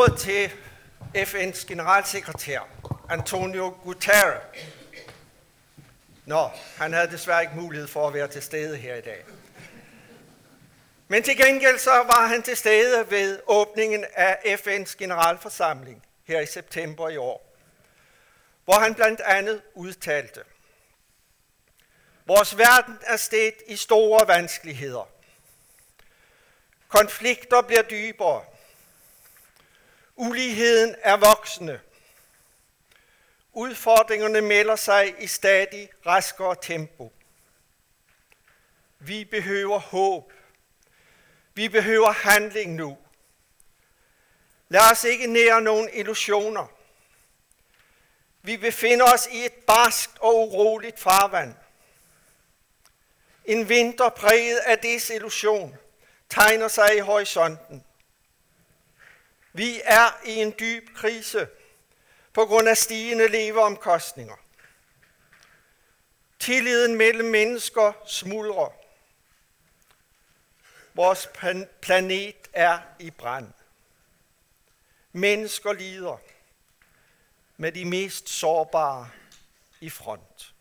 ordet til FN's generalsekretær, Antonio Guterres. Nå, han havde desværre ikke mulighed for at være til stede her i dag. Men til gengæld så var han til stede ved åbningen af FN's generalforsamling her i september i år, hvor han blandt andet udtalte, Vores verden er stedt i store vanskeligheder. Konflikter bliver dybere. Uligheden er voksende. Udfordringerne melder sig i stadig raskere tempo. Vi behøver håb. Vi behøver handling nu. Lad os ikke nære nogen illusioner. Vi befinder os i et barskt og uroligt farvand. En vinter præget af desillusion tegner sig i horisonten. Vi er i en dyb krise på grund af stigende leveomkostninger. Tilliden mellem mennesker smuldrer. Vores planet er i brand. Mennesker lider med de mest sårbare i front.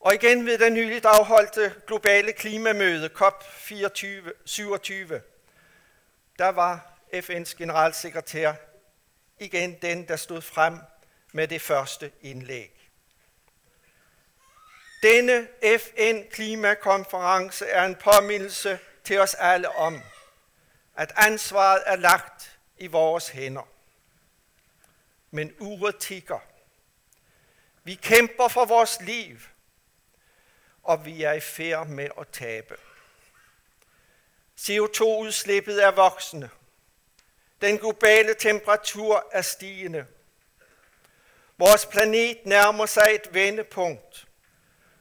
Og igen ved den nyligt afholdte globale klimamøde COP27, der var FN's generalsekretær igen den, der stod frem med det første indlæg. Denne FN-klimakonference er en påmindelse til os alle om, at ansvaret er lagt i vores hænder. Men uret tigger. Vi kæmper for vores liv, og vi er i færd med at tabe. CO2-udslippet er voksende. Den globale temperatur er stigende. Vores planet nærmer sig et vendepunkt,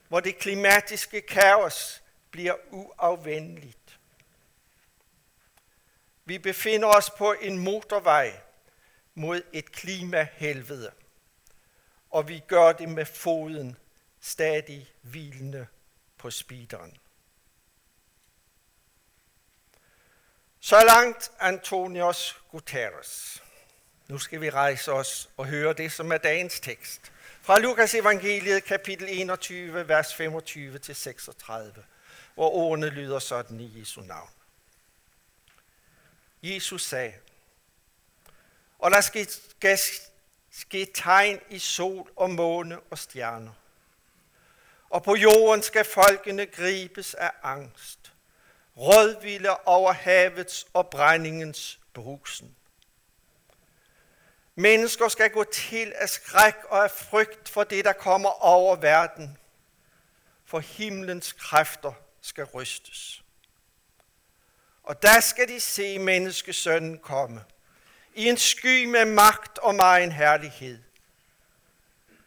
hvor det klimatiske kaos bliver uafvendeligt. Vi befinder os på en motorvej mod et klimahelvede, og vi gør det med foden stadig hvilende på speederen. Så langt Antonios Guterres. Nu skal vi rejse os og høre det, som er dagens tekst. Fra Lukas evangeliet kapitel 21, vers 25 til 36, hvor ordene lyder sådan i Jesu navn. Jesus sagde, og der skal ske tegn i sol og måne og stjerner. Og på jorden skal folkene gribes af angst rådvilde over havets og brændingens brusen. Mennesker skal gå til af skræk og af frygt for det, der kommer over verden, for himlens kræfter skal rystes. Og der skal de se menneskesønnen komme, i en sky med magt og megen herlighed.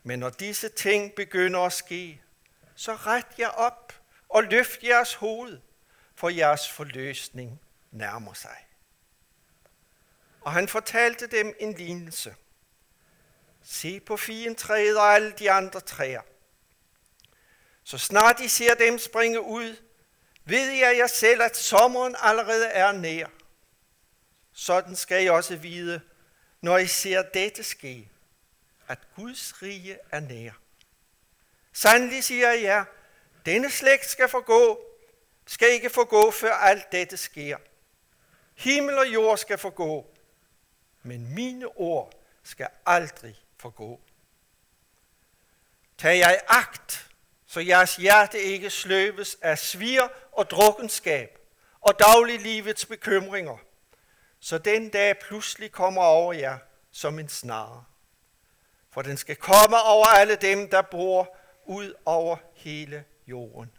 Men når disse ting begynder at ske, så ret jer op og løft jeres hoved, for jeres forløsning nærmer sig. Og han fortalte dem en lignelse. Se på fientræet og alle de andre træer. Så snart I ser dem springe ud, ved jeg jer selv, at sommeren allerede er nær. Sådan skal I også vide, når I ser dette ske, at Guds rige er nær. Sandelig siger jeg jer, denne slægt skal forgå, skal ikke forgå, før alt dette sker. Himmel og jord skal forgå, men mine ord skal aldrig forgå. Tag jeg agt, så jeres hjerte ikke sløves af svir og drukkenskab og dagliglivets bekymringer, så den dag pludselig kommer over jer som en snare. For den skal komme over alle dem, der bor ud over hele jorden.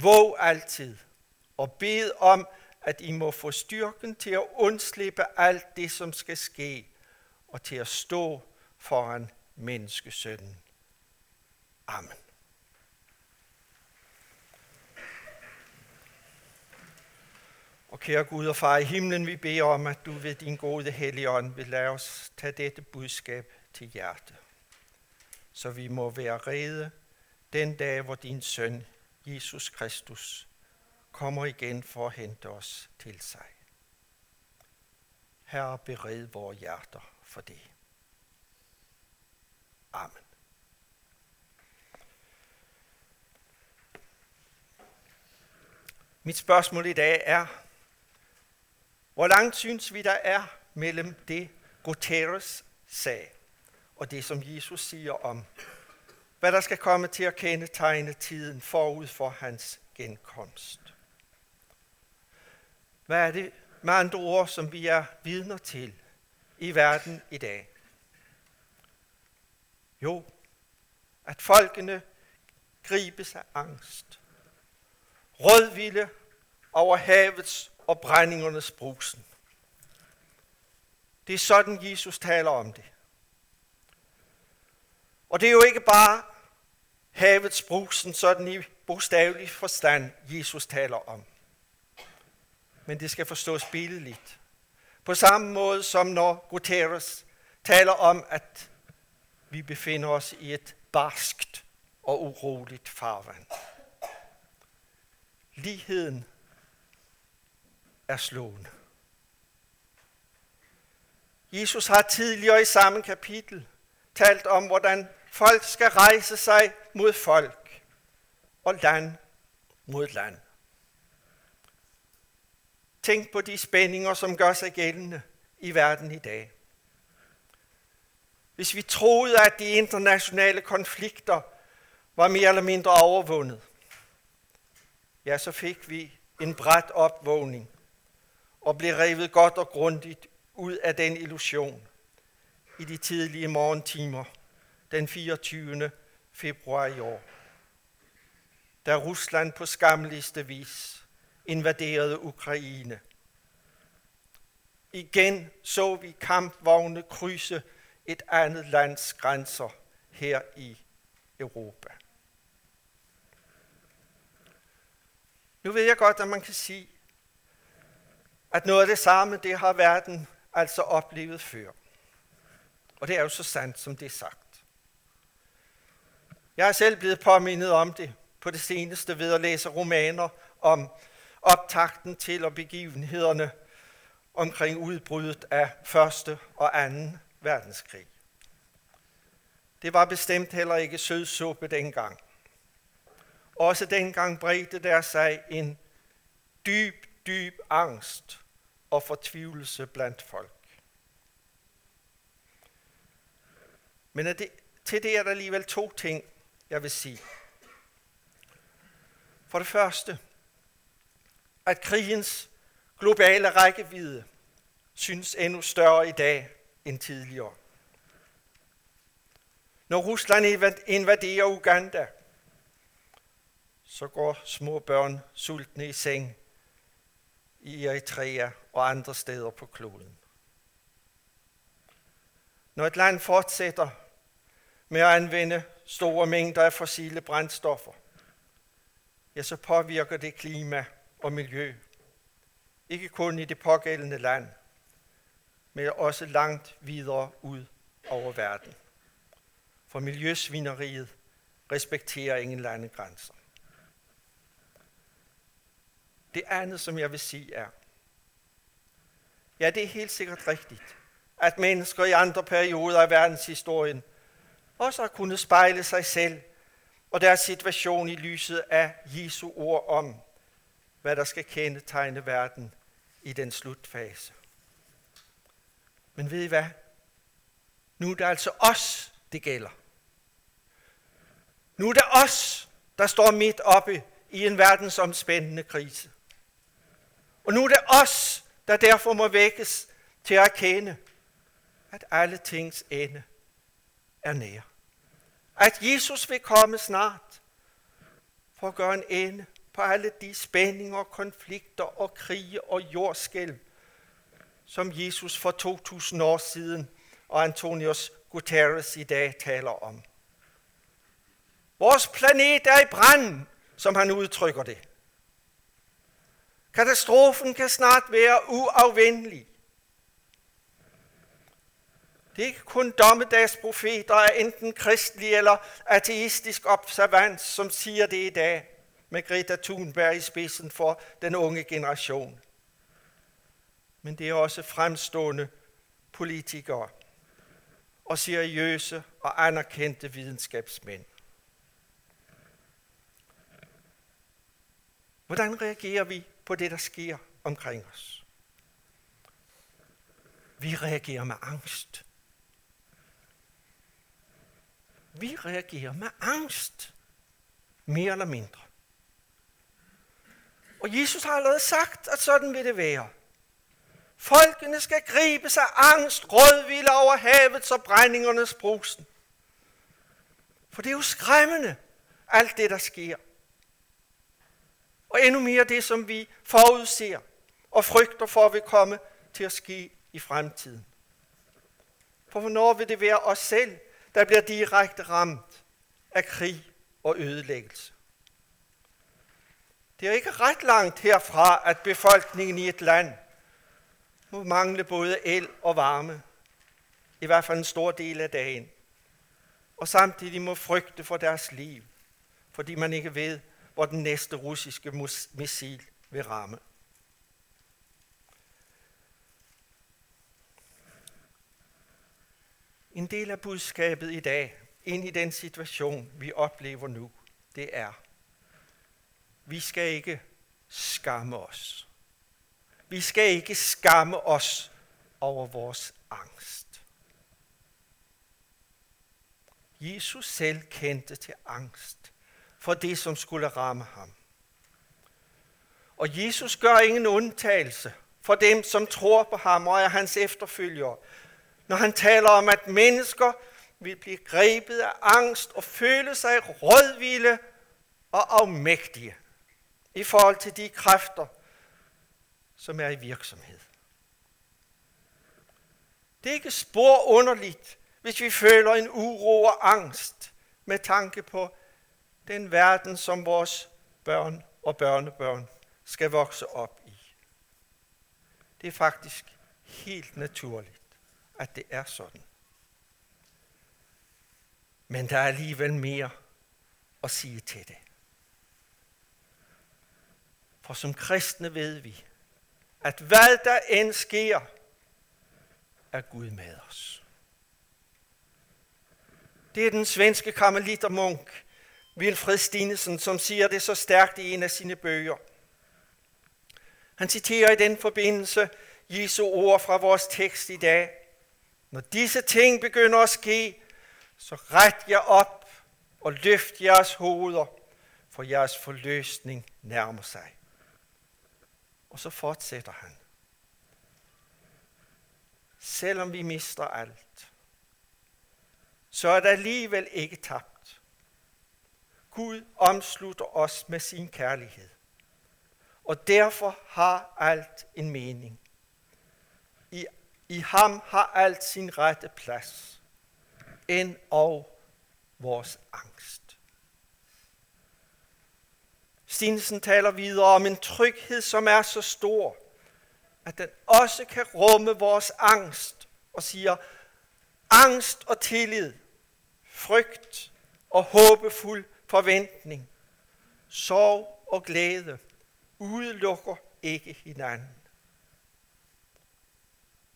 Våg altid og bed om, at I må få styrken til at undslippe alt det, som skal ske, og til at stå foran menneskesønnen. Amen. Og kære Gud og far i himlen, vi beder om, at du ved din gode hellige ånd vil lade os tage dette budskab til hjerte. Så vi må være rede den dag, hvor din søn Jesus Kristus kommer igen for at hente os til sig. Herre, bered vores hjerter for det. Amen. Mit spørgsmål i dag er, hvor langt synes vi, der er mellem det, Guterres sagde, og det, som Jesus siger om, hvad der skal komme til at kendetegne tiden forud for hans genkomst. Hvad er det med andre ord, som vi er vidner til i verden i dag? Jo, at folkene gribes af angst. Rødvilde over havets og brændingernes brusen. Det er sådan, Jesus taler om det. Og det er jo ikke bare havets brusen, sådan i bogstavelig forstand, Jesus taler om. Men det skal forstås billedligt. På samme måde som når Guterres taler om, at vi befinder os i et barskt og uroligt farvand. Ligheden er slående. Jesus har tidligere i samme kapitel talt om, hvordan folk skal rejse sig mod folk og land mod land. Tænk på de spændinger, som gør sig gældende i verden i dag. Hvis vi troede, at de internationale konflikter var mere eller mindre overvundet, ja, så fik vi en bræt opvågning og blev revet godt og grundigt ud af den illusion i de tidlige morgentimer den 24. februar i år, da Rusland på skamligste vis invaderede Ukraine. Igen så vi kampvogne krydse et andet lands grænser her i Europa. Nu ved jeg godt, at man kan sige, at noget af det samme, det har verden altså oplevet før. Og det er jo så sandt, som det er sagt. Jeg er selv blevet påmindet om det på det seneste ved at læse romaner om optakten til og begivenhederne omkring udbruddet af første og anden verdenskrig. Det var bestemt heller ikke sødsuppe dengang. Også dengang bredte der sig en dyb, dyb angst og fortvivlelse blandt folk. Men er det, til det er der alligevel to ting, jeg vil sige. For det første, at krigens globale rækkevidde synes endnu større i dag end tidligere. Når Rusland invaderer Uganda, så går små børn sultne i seng i Eritrea og andre steder på kloden. Når et land fortsætter med at anvende store mængder af fossile brændstoffer, ja, så påvirker det klima og miljø. Ikke kun i det pågældende land, men også langt videre ud over verden. For miljøsvineriet respekterer ingen landegrænser. Det andet, som jeg vil sige, er, ja, det er helt sikkert rigtigt, at mennesker i andre perioder af verdenshistorien også har kunnet spejle sig selv og deres situation i lyset af Jesu ord om, hvad der skal kendetegne verden i den slutfase. Men ved I hvad? Nu er det altså os, det gælder. Nu er det os, der står midt oppe i en verdensomspændende krise. Og nu er det os, der derfor må vækkes til at erkende, at alle tings ende er nær. At Jesus vil komme snart for at gøre en ende på alle de spændinger, konflikter og krige og jordskælv, som Jesus for 2000 år siden og Antonius Guterres i dag taler om. Vores planet er i brand, som han udtrykker det. Katastrofen kan snart være uafvendelig. Det er ikke kun dommedagsprofeter af enten kristelig eller ateistisk observans, som siger det i dag med Greta Thunberg i spidsen for den unge generation. men det er også fremstående politikere og seriøse og anerkendte videnskabsmænd. Hvordan reagerer vi på det, der sker omkring os? Vi reagerer med angst. Vi reagerer med angst. Mere eller mindre. Og Jesus har allerede sagt, at sådan vil det være. Folkene skal gribe sig angst, rådvilde over havets og brændingernes brusen. For det er jo skræmmende, alt det, der sker. Og endnu mere det, som vi forudser og frygter for, vil komme til at ske i fremtiden. For hvornår vil det være os selv, der bliver direkte ramt af krig og ødelæggelse? Det er ikke ret langt herfra, at befolkningen i et land må mangle både el og varme, i hvert fald en stor del af dagen, og samtidig må frygte for deres liv, fordi man ikke ved, hvor den næste russiske missil vil ramme. En del af budskabet i dag, ind i den situation, vi oplever nu, det er, vi skal ikke skamme os. Vi skal ikke skamme os over vores angst. Jesus selv kendte til angst for det, som skulle ramme ham. Og Jesus gør ingen undtagelse for dem, som tror på ham og er hans efterfølgere, når han taler om, at mennesker vil blive grebet af angst og føle sig rådvilde og afmægtige i forhold til de kræfter, som er i virksomhed. Det er ikke spor underligt, hvis vi føler en uro og angst med tanke på den verden, som vores børn og børnebørn skal vokse op i. Det er faktisk helt naturligt, at det er sådan. Men der er alligevel mere at sige til det. For som kristne ved vi, at hvad der end sker, er Gud med os. Det er den svenske karmelitermunk, Wilfred Stinesen, som siger det så stærkt i en af sine bøger. Han citerer i den forbindelse Jesu ord fra vores tekst i dag. Når disse ting begynder at ske, så ret jer op og løft jeres hoveder, for jeres forløsning nærmer sig. Og så fortsætter han. Selvom vi mister alt, så er det alligevel ikke tabt. Gud omslutter os med sin kærlighed. Og derfor har alt en mening. I, i ham har alt sin rette plads. End og vores angst. Stinsen taler videre om en tryghed, som er så stor, at den også kan rumme vores angst og siger, angst og tillid, frygt og håbefuld forventning, sorg og glæde udelukker ikke hinanden.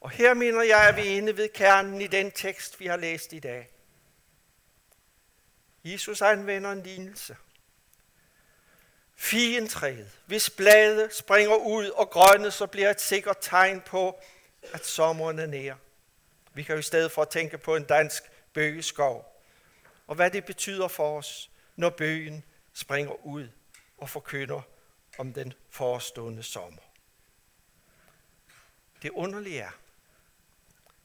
Og her mener jeg, at vi er inde ved kernen i den tekst, vi har læst i dag. Jesus anvender en lignelse – Figentræet, hvis blade springer ud og grønne, så bliver et sikkert tegn på, at sommeren er nær. Vi kan jo i stedet for at tænke på en dansk bøgeskov, og hvad det betyder for os, når bøgen springer ud og forkynder om den forestående sommer. Det underlige er,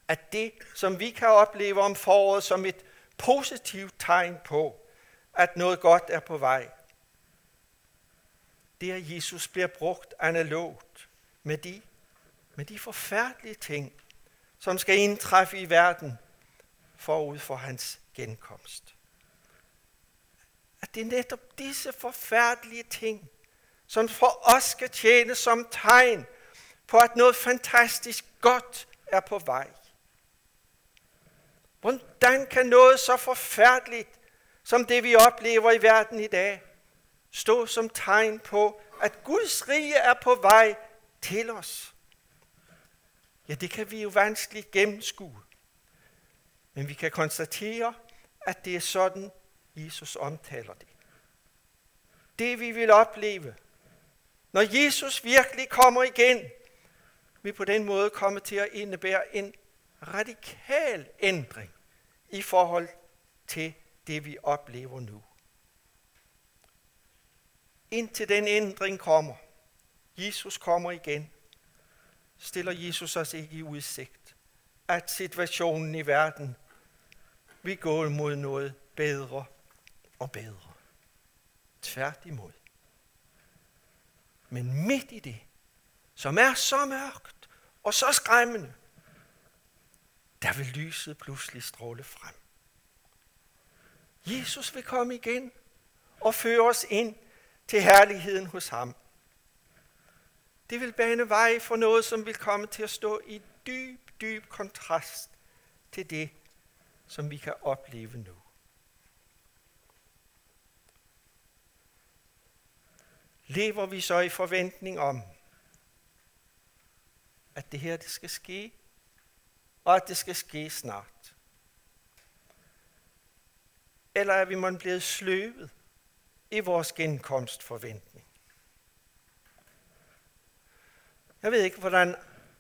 at det, som vi kan opleve om foråret som et positivt tegn på, at noget godt er på vej, det er, at Jesus bliver brugt analogt med de, med de forfærdelige ting, som skal indtræffe i verden forud for hans genkomst. At det er netop disse forfærdelige ting, som for os skal tjene som tegn på, at noget fantastisk godt er på vej. Hvordan kan noget så forfærdeligt, som det vi oplever i verden i dag, stå som tegn på, at Guds rige er på vej til os. Ja, det kan vi jo vanskeligt gennemskue. Men vi kan konstatere, at det er sådan, Jesus omtaler det. Det vi vil opleve, når Jesus virkelig kommer igen, vil på den måde komme til at indebære en radikal ændring i forhold til det, vi oplever nu. Indtil den ændring kommer, Jesus kommer igen, stiller Jesus os ikke i udsigt, at situationen i verden vil gå mod noget bedre og bedre. Tværtimod. Men midt i det, som er så mørkt og så skræmmende, der vil lyset pludselig stråle frem. Jesus vil komme igen og føre os ind til herligheden hos ham. Det vil bane vej for noget, som vil komme til at stå i dyb, dyb kontrast til det, som vi kan opleve nu. Lever vi så i forventning om, at det her det skal ske, og at det skal ske snart? Eller er vi måske blevet sløvet i vores genkomstforventning? Jeg ved ikke, hvordan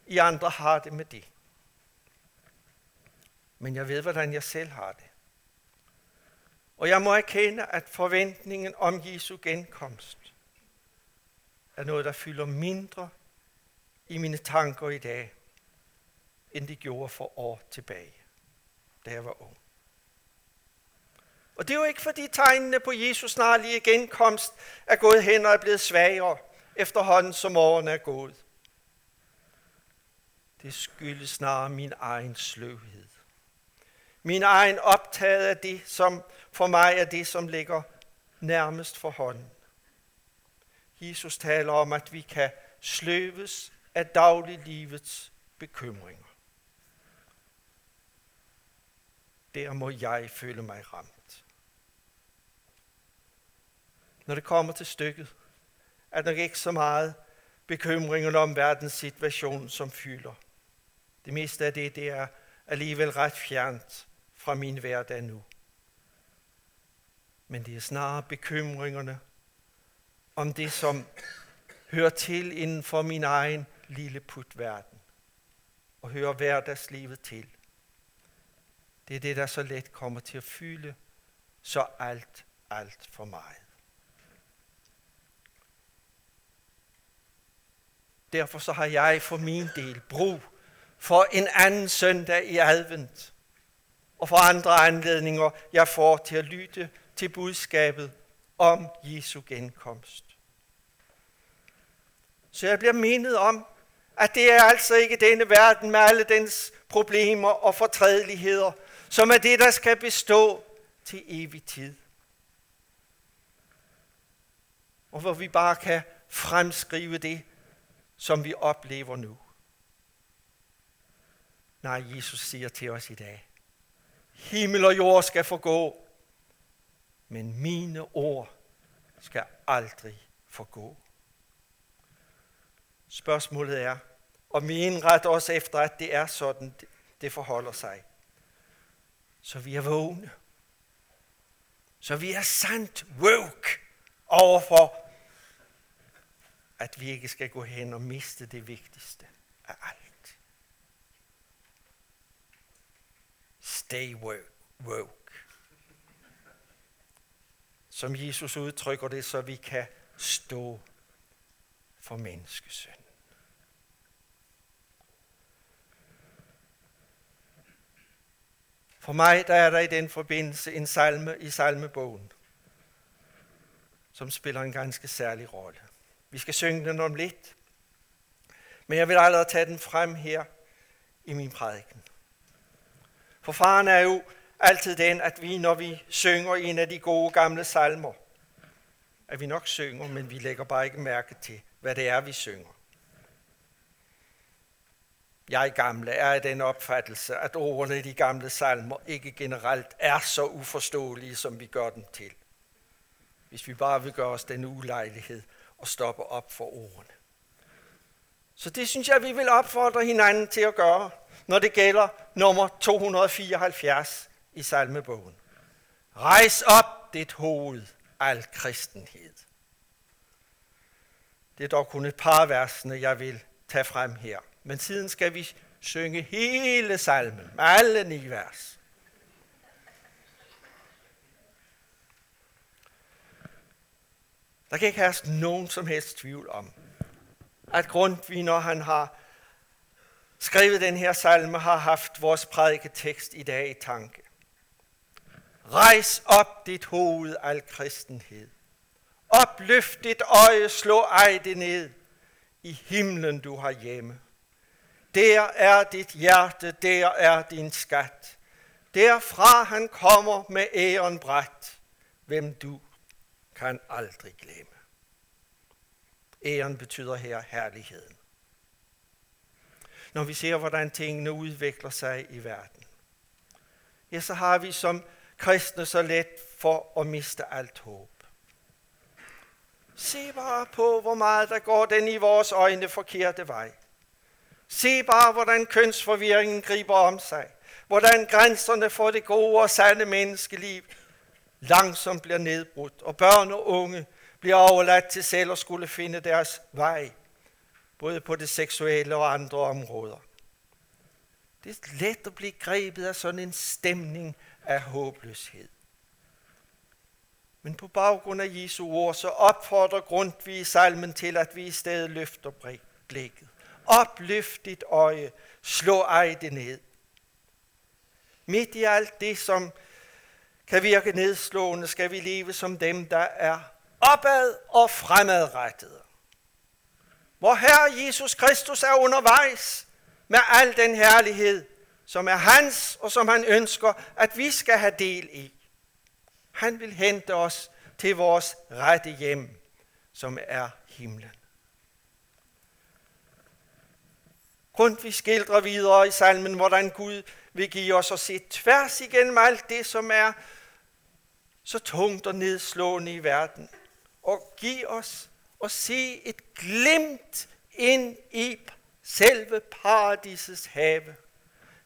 I andre har det med det. Men jeg ved, hvordan jeg selv har det. Og jeg må erkende, at forventningen om Jesu genkomst er noget, der fylder mindre i mine tanker i dag, end de gjorde for år tilbage, da jeg var ung. Og det er jo ikke fordi tegnene på Jesus snarlige genkomst er gået hen og er blevet svagere, efterhånden som årene er gået. Det skyldes snarere min egen sløvhed. Min egen optaget af det, som for mig er det, som ligger nærmest for hånden. Jesus taler om, at vi kan sløves af dagliglivets bekymringer. Der må jeg føle mig ramt. Når det kommer til stykket, er der ikke så meget bekymringen om verdens situation, som fylder. Det meste af det, det er alligevel ret fjernt fra min hverdag nu. Men det er snarere bekymringerne om det, som hører til inden for min egen lille putverden og hører hverdagslivet til. Det er det, der så let kommer til at fylde så alt, alt for meget. Derfor så har jeg for min del brug for en anden søndag i advent, og for andre anledninger, jeg får til at lytte til budskabet om Jesu genkomst. Så jeg bliver mindet om, at det er altså ikke denne verden med alle dens problemer og fortrædeligheder, som er det, der skal bestå til evig tid. Og hvor vi bare kan fremskrive det, som vi oplever nu. Nej, Jesus siger til os i dag, himmel og jord skal forgå, men mine ord skal aldrig forgå. Spørgsmålet er, om vi indretter os efter, at det er sådan, det forholder sig. Så vi er vågne. Så vi er sandt woke overfor, at vi ikke skal gå hen og miste det vigtigste af alt. Stay woke. Som Jesus udtrykker det, så vi kan stå for menneskesøn. For mig der er der i den forbindelse en salme i salmebogen, som spiller en ganske særlig rolle. Vi skal synge den om lidt, men jeg vil allerede tage den frem her i min prædiken. For faren er jo altid den, at vi, når vi synger en af de gode gamle salmer, at vi nok synger, men vi lægger bare ikke mærke til, hvad det er, vi synger. Jeg gamle er i den opfattelse, at ordene i de gamle salmer ikke generelt er så uforståelige, som vi gør dem til. Hvis vi bare vil gøre os den ulejlighed og stoppe op for ordene. Så det synes jeg, vi vil opfordre hinanden til at gøre, når det gælder nummer 274 i salmebogen. Rejs op dit hoved, al kristenhed. Det er dog kun et par versene, jeg vil tage frem her. Men siden skal vi synge hele salmen alle ni vers. Der kan ikke herske nogen som helst tvivl om, at Grundtvig, når han har skrevet den her salme, har haft vores prædiketekst i dag i tanke. Rejs op dit hoved, al kristenhed. Opløft dit øje, slå ej det ned. I himlen du har hjemme. Der er dit hjerte, der er din skat. Derfra han kommer med æren bræt, hvem du kan aldrig glemme. Æren betyder her herligheden. Når vi ser, hvordan tingene udvikler sig i verden, ja, så har vi som kristne så let for at miste alt håb. Se bare på, hvor meget der går den i vores øjne forkerte vej. Se bare, hvordan kønsforvirringen griber om sig. Hvordan grænserne for det gode og sande menneskeliv langsomt bliver nedbrudt, og børn og unge bliver overladt til selv at skulle finde deres vej, både på det seksuelle og andre områder. Det er let at blive grebet af sådan en stemning af håbløshed. Men på baggrund af Jesu ord, så opfordrer Grundtvig salmen til, at vi i stedet løfter blikket. Opløft dit øje, slå ej det ned. Midt i alt det, som kan virke nedslående, skal vi leve som dem, der er opad og fremadrettede. Hvor Herre Jesus Kristus er undervejs med al den herlighed, som er hans og som han ønsker, at vi skal have del i. Han vil hente os til vores rette hjem, som er himlen. Vi skildrer videre i salmen, hvordan Gud vil give os at se tværs igennem alt det, som er så tungt og nedslående i verden. Og give os at se et glimt ind i selve paradisets have.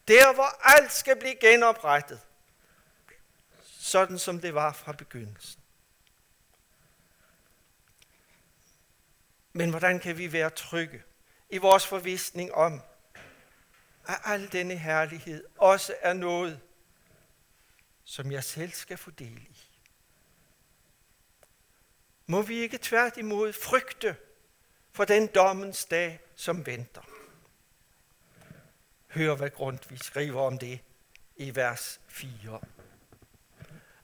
Der, hvor alt skal blive genoprettet. Sådan som det var fra begyndelsen. Men hvordan kan vi være trygge i vores forvisning om, at al denne herlighed også er noget, som jeg selv skal få del i? Må vi ikke tværtimod frygte for den dommens dag, som venter? Hør, hvad Grundtvig skriver om det i vers 4.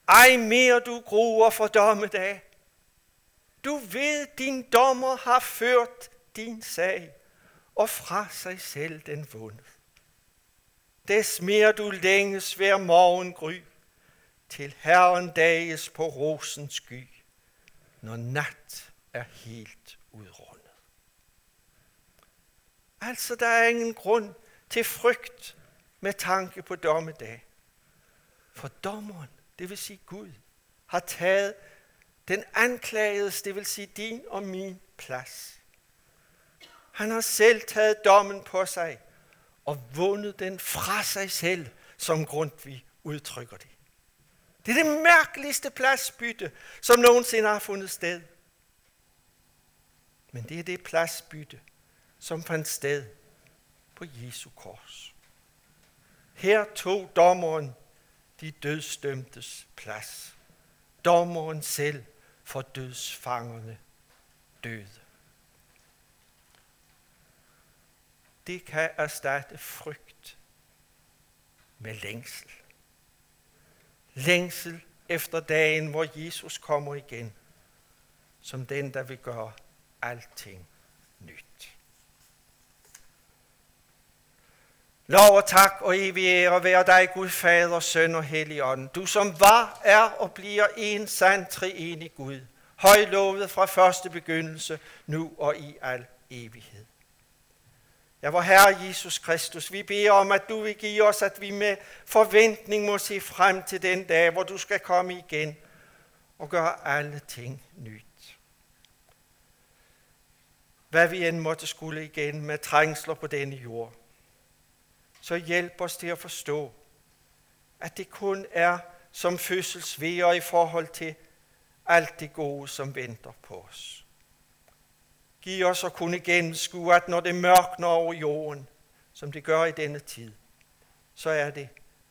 Ej mere du gruer for dommedag. Du ved, din dommer har ført din sag, og fra sig selv den vundet. Des mere du længes hver morgen gry, til Herren dages på rosens sky, når nat er helt udrundet. Altså, der er ingen grund til frygt med tanke på dommedag. For dommeren, det vil sige Gud, har taget den anklagedes, det vil sige din og min plads. Han har selv taget dommen på sig og vundet den fra sig selv, som Grundtvig udtrykker det. Det er det mærkeligste pladsbytte, som nogensinde har fundet sted. Men det er det pladsbytte, som fandt sted på Jesu kors. Her tog dommeren de dødsdømtes plads. Dommeren selv for dødsfangerne døde. Det kan erstatte frygt med længsel. Længsel efter dagen, hvor Jesus kommer igen, som den, der vil gøre alting nyt. Lov og tak og evig ære være dig, Gud Fader, Søn og Helligånd. Du som var, er og bliver en sand treenig Gud. Højlovet fra første begyndelse, nu og i al evighed. Ja, vor Herre Jesus Kristus, vi beder om, at du vil give os, at vi med forventning må se frem til den dag, hvor du skal komme igen og gøre alle ting nyt. hvad vi end måtte skulle igen med trængsler på denne jord, så hjælp os til at forstå, at det kun er som fødselsvejer i forhold til alt det gode, som venter på os. Giv os at kunne gennemskue, at når det mørkner over jorden, som det gør i denne tid, så er det,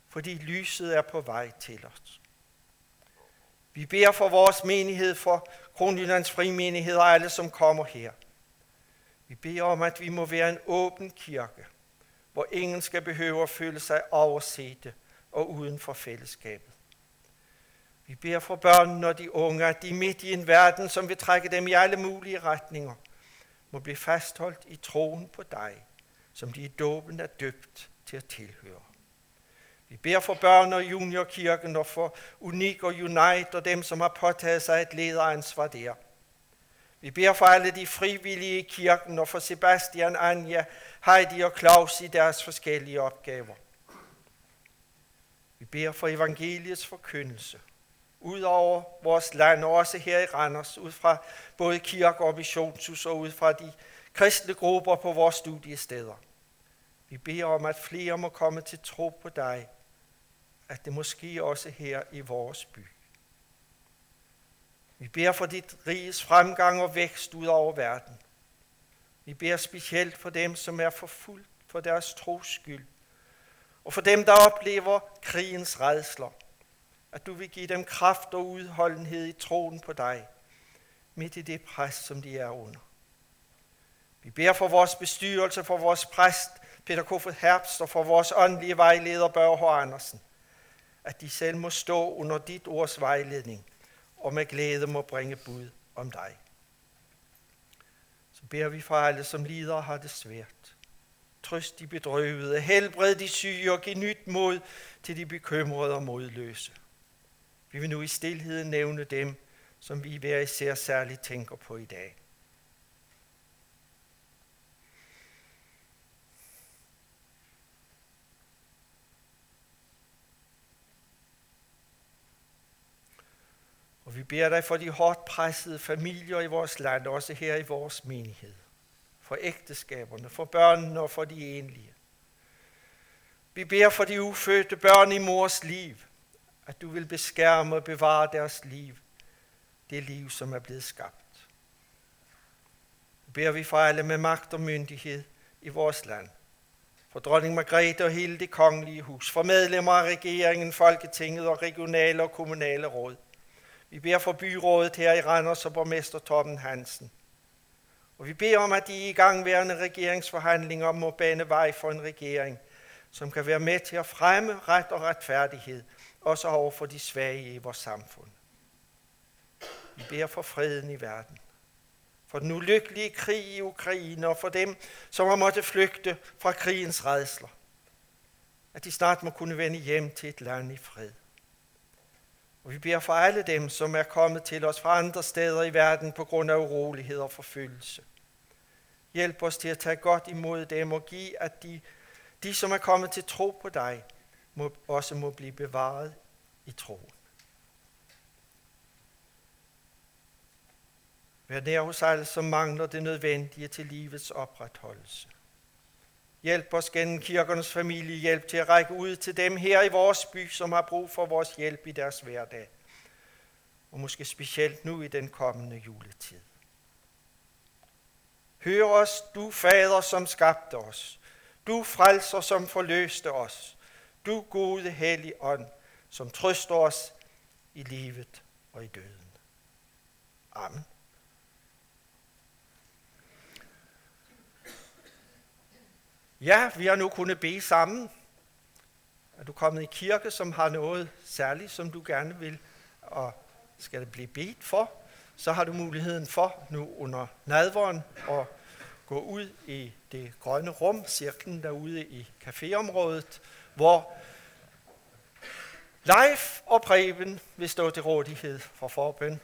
fordi lyset er på vej til os. Vi beder for vores menighed, for Kronjyllands frimenighed og alle, som kommer her. Vi beder om, at vi må være en åben kirke, hvor ingen skal behøve at føle sig oversete og uden for fællesskabet. Vi beder for børnene og de unge, at de midt i en verden, som vil trække dem i alle mulige retninger, må blive fastholdt i troen på dig, som de i dåben er døbt til at tilhøre. Vi beder for børn- og juniorkirken og for Unik og Unite og dem, som har påtaget sig et lederansvar der. Vi beder for alle de frivillige i kirken og for Sebastian, Anja, Heidi og Claus i deres forskellige opgaver. Vi beder for evangeliets forkyndelse ud over vores land, og også her i Randers, ud fra både kirke og missionshus og ud fra de kristne grupper på vores studiesteder. Vi beder om, at flere må komme til tro på dig, at det måske også her i vores by. Vi beder for dit riges fremgang og vækst ud over verden. Vi beder specielt for dem, som er forfulgt for deres tros skyld, og for dem, der oplever krigens redsler – at du vil give dem kraft og udholdenhed i troen på dig, midt i det pres, som de er under. Vi beder for vores bestyrelse, for vores præst, Peter Kofod Herbst, og for vores åndelige vejleder, Børge H. Andersen, at de selv må stå under dit ords vejledning, og med glæde må bringe bud om dig. Så beder vi for alle, som lider og har det svært. Trøst de bedrøvede, helbred de syge og giv nyt mod til de bekymrede og modløse. Vi vil nu i stilhed nævne dem, som vi hver især særligt tænker på i dag. Og vi beder dig for de hårdt pressede familier i vores land, også her i vores menighed. For ægteskaberne, for børnene og for de enlige. Vi beder for de ufødte børn i mors liv at du vil beskærme og bevare deres liv, det liv, som er blevet skabt. Nu beder vi for alle med magt og myndighed i vores land, for dronning Margrethe og hele det kongelige hus, for medlemmer af regeringen, Folketinget og regionale og kommunale råd. Vi beder for byrådet her i Randers og borgmester Torben Hansen. Og vi beder om, at de igangværende regeringsforhandlinger må bane vej for en regering, som kan være med til at fremme ret og retfærdighed – også over for de svage i vores samfund. Vi beder for freden i verden, for den ulykkelige krig i Ukraine og for dem, som har måttet flygte fra krigens redsler. At de snart må kunne vende hjem til et land i fred. Og vi beder for alle dem, som er kommet til os fra andre steder i verden på grund af urolighed og forfølgelse. Hjælp os til at tage godt imod dem og give, at de, de som er kommet til tro på dig, må, også må blive bevaret i troen. Vær nær hos alle, som mangler det nødvendige til livets opretholdelse. Hjælp os gennem kirkernes familiehjælp til at række ud til dem her i vores by, som har brug for vores hjælp i deres hverdag. Og måske specielt nu i den kommende juletid. Hør os, du fader, som skabte os. Du frelser, som forløste os du gode hellig ånd, som trøster os i livet og i døden. Amen. Ja, vi har nu kunnet bede sammen. Er du kommet i kirke, som har noget særligt, som du gerne vil, og skal det blive bedt for, så har du muligheden for nu under nadvåren at gå ud i det grønne rum, cirklen derude i caféområdet, hvor Leif og Preben vil stå til rådighed for forbøn.